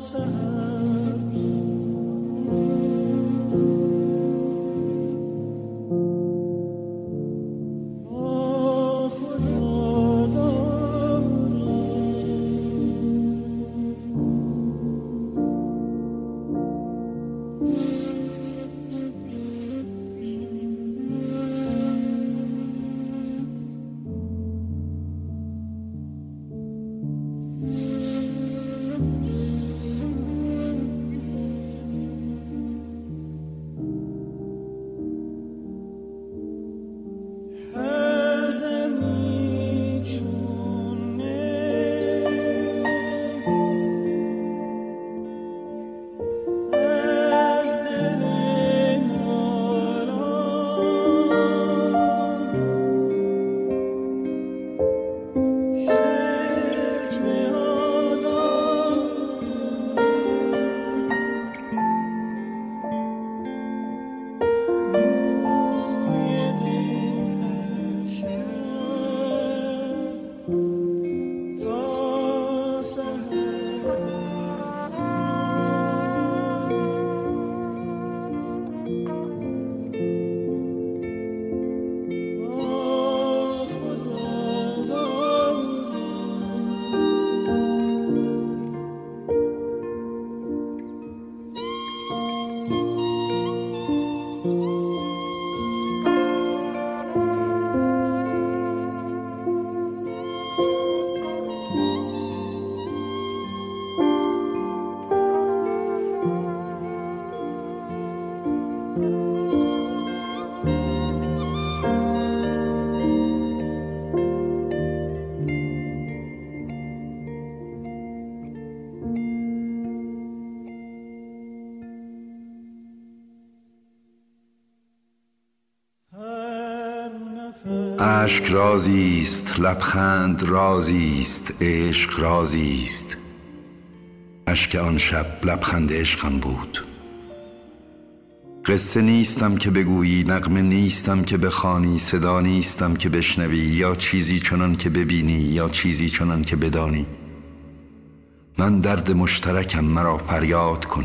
cosas اشک رازی است لبخند رازی است عشق رازی است اشک آن شب لبخند عشقم بود. قصه نیستم که بگویی نغمه نیستم که بخوانی صدا نیستم که بشنوی یا چیزی چنان که ببینی یا چیزی چنان که بدانی. من درد مشترکم مرا فریاد کن.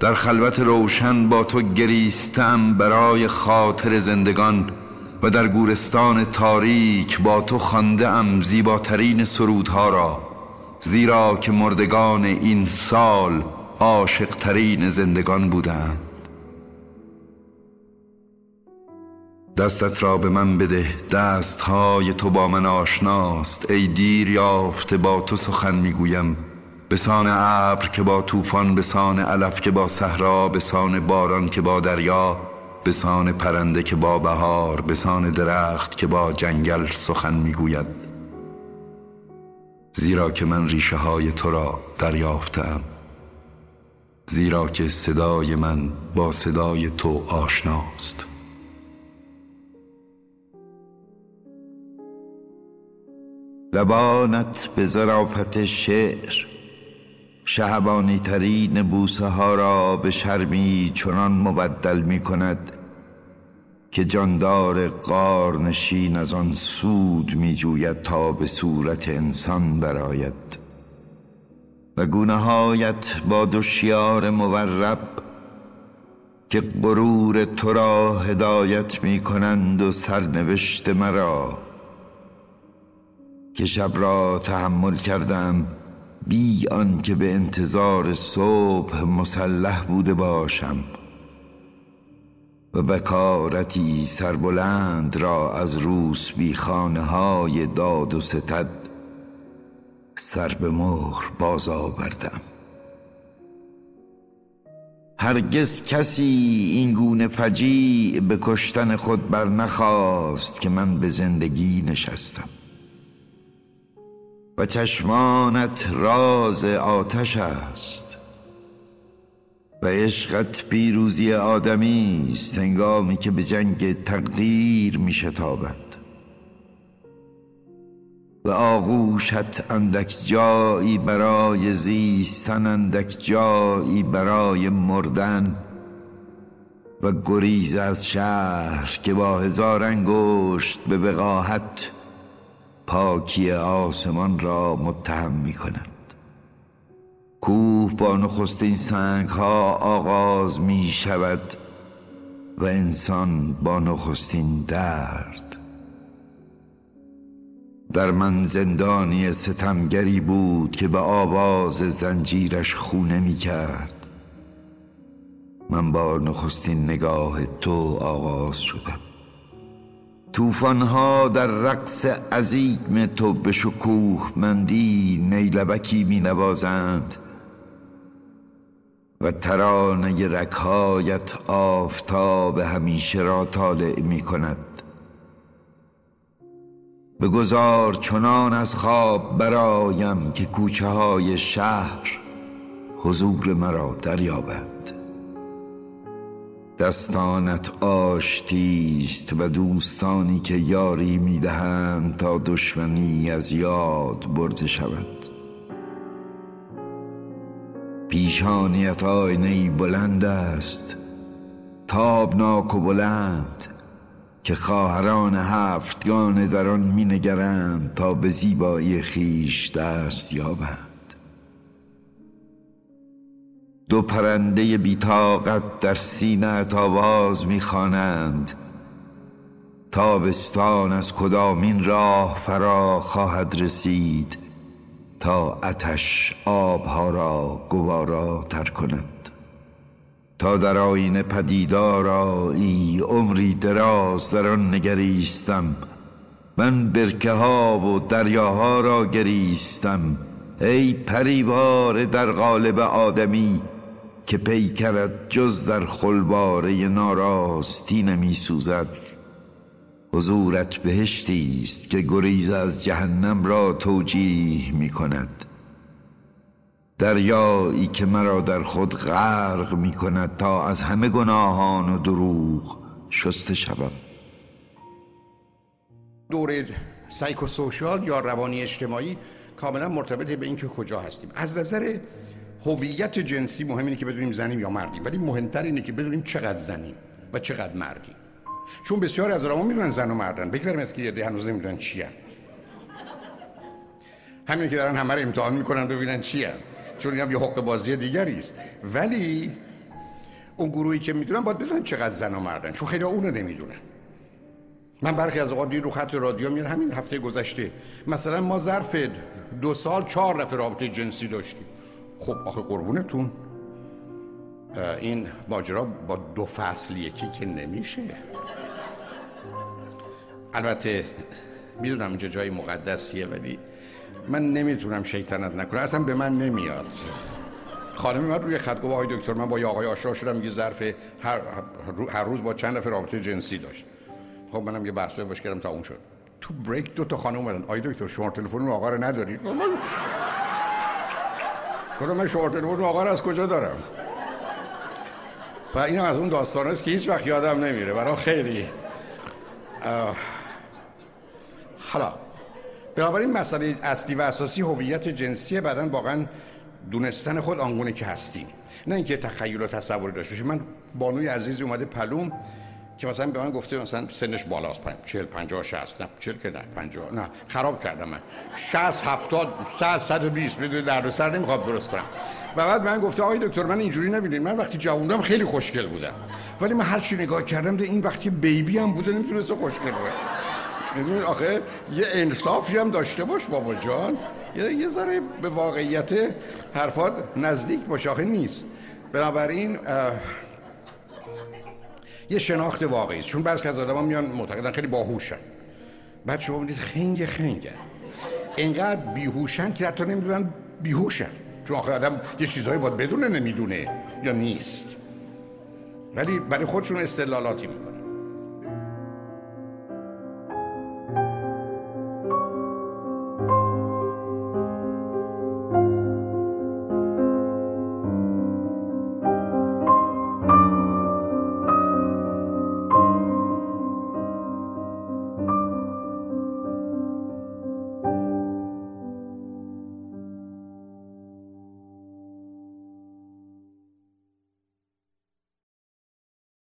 در خلوت روشن با تو گریستم برای خاطر زندگان و در گورستان تاریک با تو خانده ام زیباترین سرودها را زیرا که مردگان این سال عاشقترین زندگان بودند. دستت را به من بده دستهای تو با من آشناست. ای دیر یافته با تو سخن می‌گویم. به سان ابر که با طوفان به سان علف که با صحرا به سان باران که با دریا به سان پرنده که با بهار به سان درخت که با جنگل سخن می‌گوید. زیرا که من ریشه های تو را دریافتم. زیرا که صدای من با صدای تو آشناست. لبانت به ظرافت شعر شهبانی ترین بوسه ها را به شرمی چنان مبدل می کند که جاندار قار نشین از آن سود می جوید تا به صورت انسان براید و گونه هایت با دوشیار مورب که غرور تو را هدایت می کنند و سرنوشت مرا. که شب را تحمل کردم بی که به انتظار صبح مسلح بوده باشم و بکارتی سربلند را از روس بی خانه های داد و ستد سر به مهر باز آوردم. هرگز کسی این گونه فجیع به کشتن خود بر نخواست که من به زندگی نشستم. و چشمانت راز آتش است. و عشقت پیروزی آدمی است هنگامی که به جنگ تقدیر می شتابد. و آغوشت اندک جایی برای زیستن اندک جایی برای مردن. و گریز از شهر که با هزار انگشت به وقاحت پاکی آسمان را متهم می کند کوه با نخستین سنگ ها آغاز می شود و انسان با نخستین درد. در من زندانی ستمگری بود که به آواز زنجیرش خونه می کرد من با نخستین نگاه تو آغاز شدم. توفانها در رقص عظیم تو به شکوه مندی نیلبکی می نوازند و ترانه رکهایت آفتاب همیشه را طالع می کند بگذار چنان از خواب برایم که کوچه های شهر حضور مرا دریابند. دستانت آشتیست و دوستانی که یاری می‌دهند تا دشمنی از یاد برده شود. پیشانیت آینه بلند است تابناک و بلند که خواهران هفتگان در آن مینگرند تا به زیبایی خیش دست یابند. دو پرنده بیتاقت در سینه آواز می‌خوانند. تابستان از کدامین راه فرا خواهد رسید تا اتش آبها را گوارا تر کند. تا در آینه پدیدار ای عمری دراز در آن نگریستم. من برکه ها و دریاها را گریستم. ای پریوار در قالب آدمی که پیکرت جز در خلباره ناراستی نمی سوزد حضورت بهشتی است که گریز از جهنم را توجیه می کند دریایی که مرا در خود غرق می کند تا از همه گناهان و دروغ شسته شوم. دور سایکوسوشال یا روانی اجتماعی کاملا مرتبط به اینکه کجا هستیم. از نظر هویت جنسی مهم اینه که بدونیم زنیم یا مردیم ولی مهمتر اینه که بدونیم چقدر زنیم و چقدر مردیم. چون بسیار از آدم‌ها می‌دونن زن و مردن. بگذاریم از که یه هنوز نمی‌دونن چی همین که دارن همه رو امتحان می‌کنن ببینن چی چون این هم یه حق بازی دیگری است. ولی اون گروهی که می‌دونن باید بدونن چقدر زن و مردن. چون خیلی اونو نمی‌دونن. من برخی از اوقات رو خط رادیو میاد همین هفته گذشته. مثلا ما ظرف دو سال چهار رفت رابطه جنسی داشتیم. خب آخه قربونتون. این ماجرا با دو فصل یکی که نمیشه. البته می‌دونم اینجا جای مقدسیه ولی من نمی‌تونم شیطنت نکنم. اصلا به من نمیاد. خانم من روی خط گفت آقای دکتر من با یه آقای آشنا شدم یه ظرف هر, هر روز با چند نفر رابطه جنسی داشت. خب منم یه بحثی باش کردم تا اون شد. تو بریک دو تا خانم اومدن. آقای دکتر شما تلفن اون آقا رو ندارید؟ من شما تلفن آقا از کجا دارم؟ و این از اون داستان است که هیچ وقت یادم نمیره. برای خیلی حالا بنابراین مسئله اصلی و اساسی هویت جنسی بعدا واقعا دونستن خود آنگونه که هستیم. نه اینکه تخیل و تصوری داشته باشیم. من بانوی عزیزی اومده پلوم که مثلا به من گفته مثلا سنش بالاست 40 50 60 نه 40 که نه 50 نه خراب کردم من. 60 70 100 120 بدون درد سر نمی‌خواد درست کنم. و بعد من گفته آقای دکتر من اینجوری نبینید من وقتی جووندم خیلی خوشگل بودم. ولی من هر چی نگاه کردم ده این وقتی بیبی هم بوده نمی‌تونست خوشگل باشه. می‌دونید آخه یه انصافی هم داشته باش بابا جان. یه, یه ذره به واقعیت حرفات نزدیک باش. آخه نیست. بنابراین یه شناخت واقعی چون بعضی از آدم میان معتقدن خیلی باهوشن. بعد شما می‌دید خنگ خنگه. اینقدر بیهوشن که حتی نمی‌دونن بیهوشن. چون آخه آدم یه چیزهایی باید بدونه نمی‌دونه یا نیست. ولی برای خودشون استدلالاتی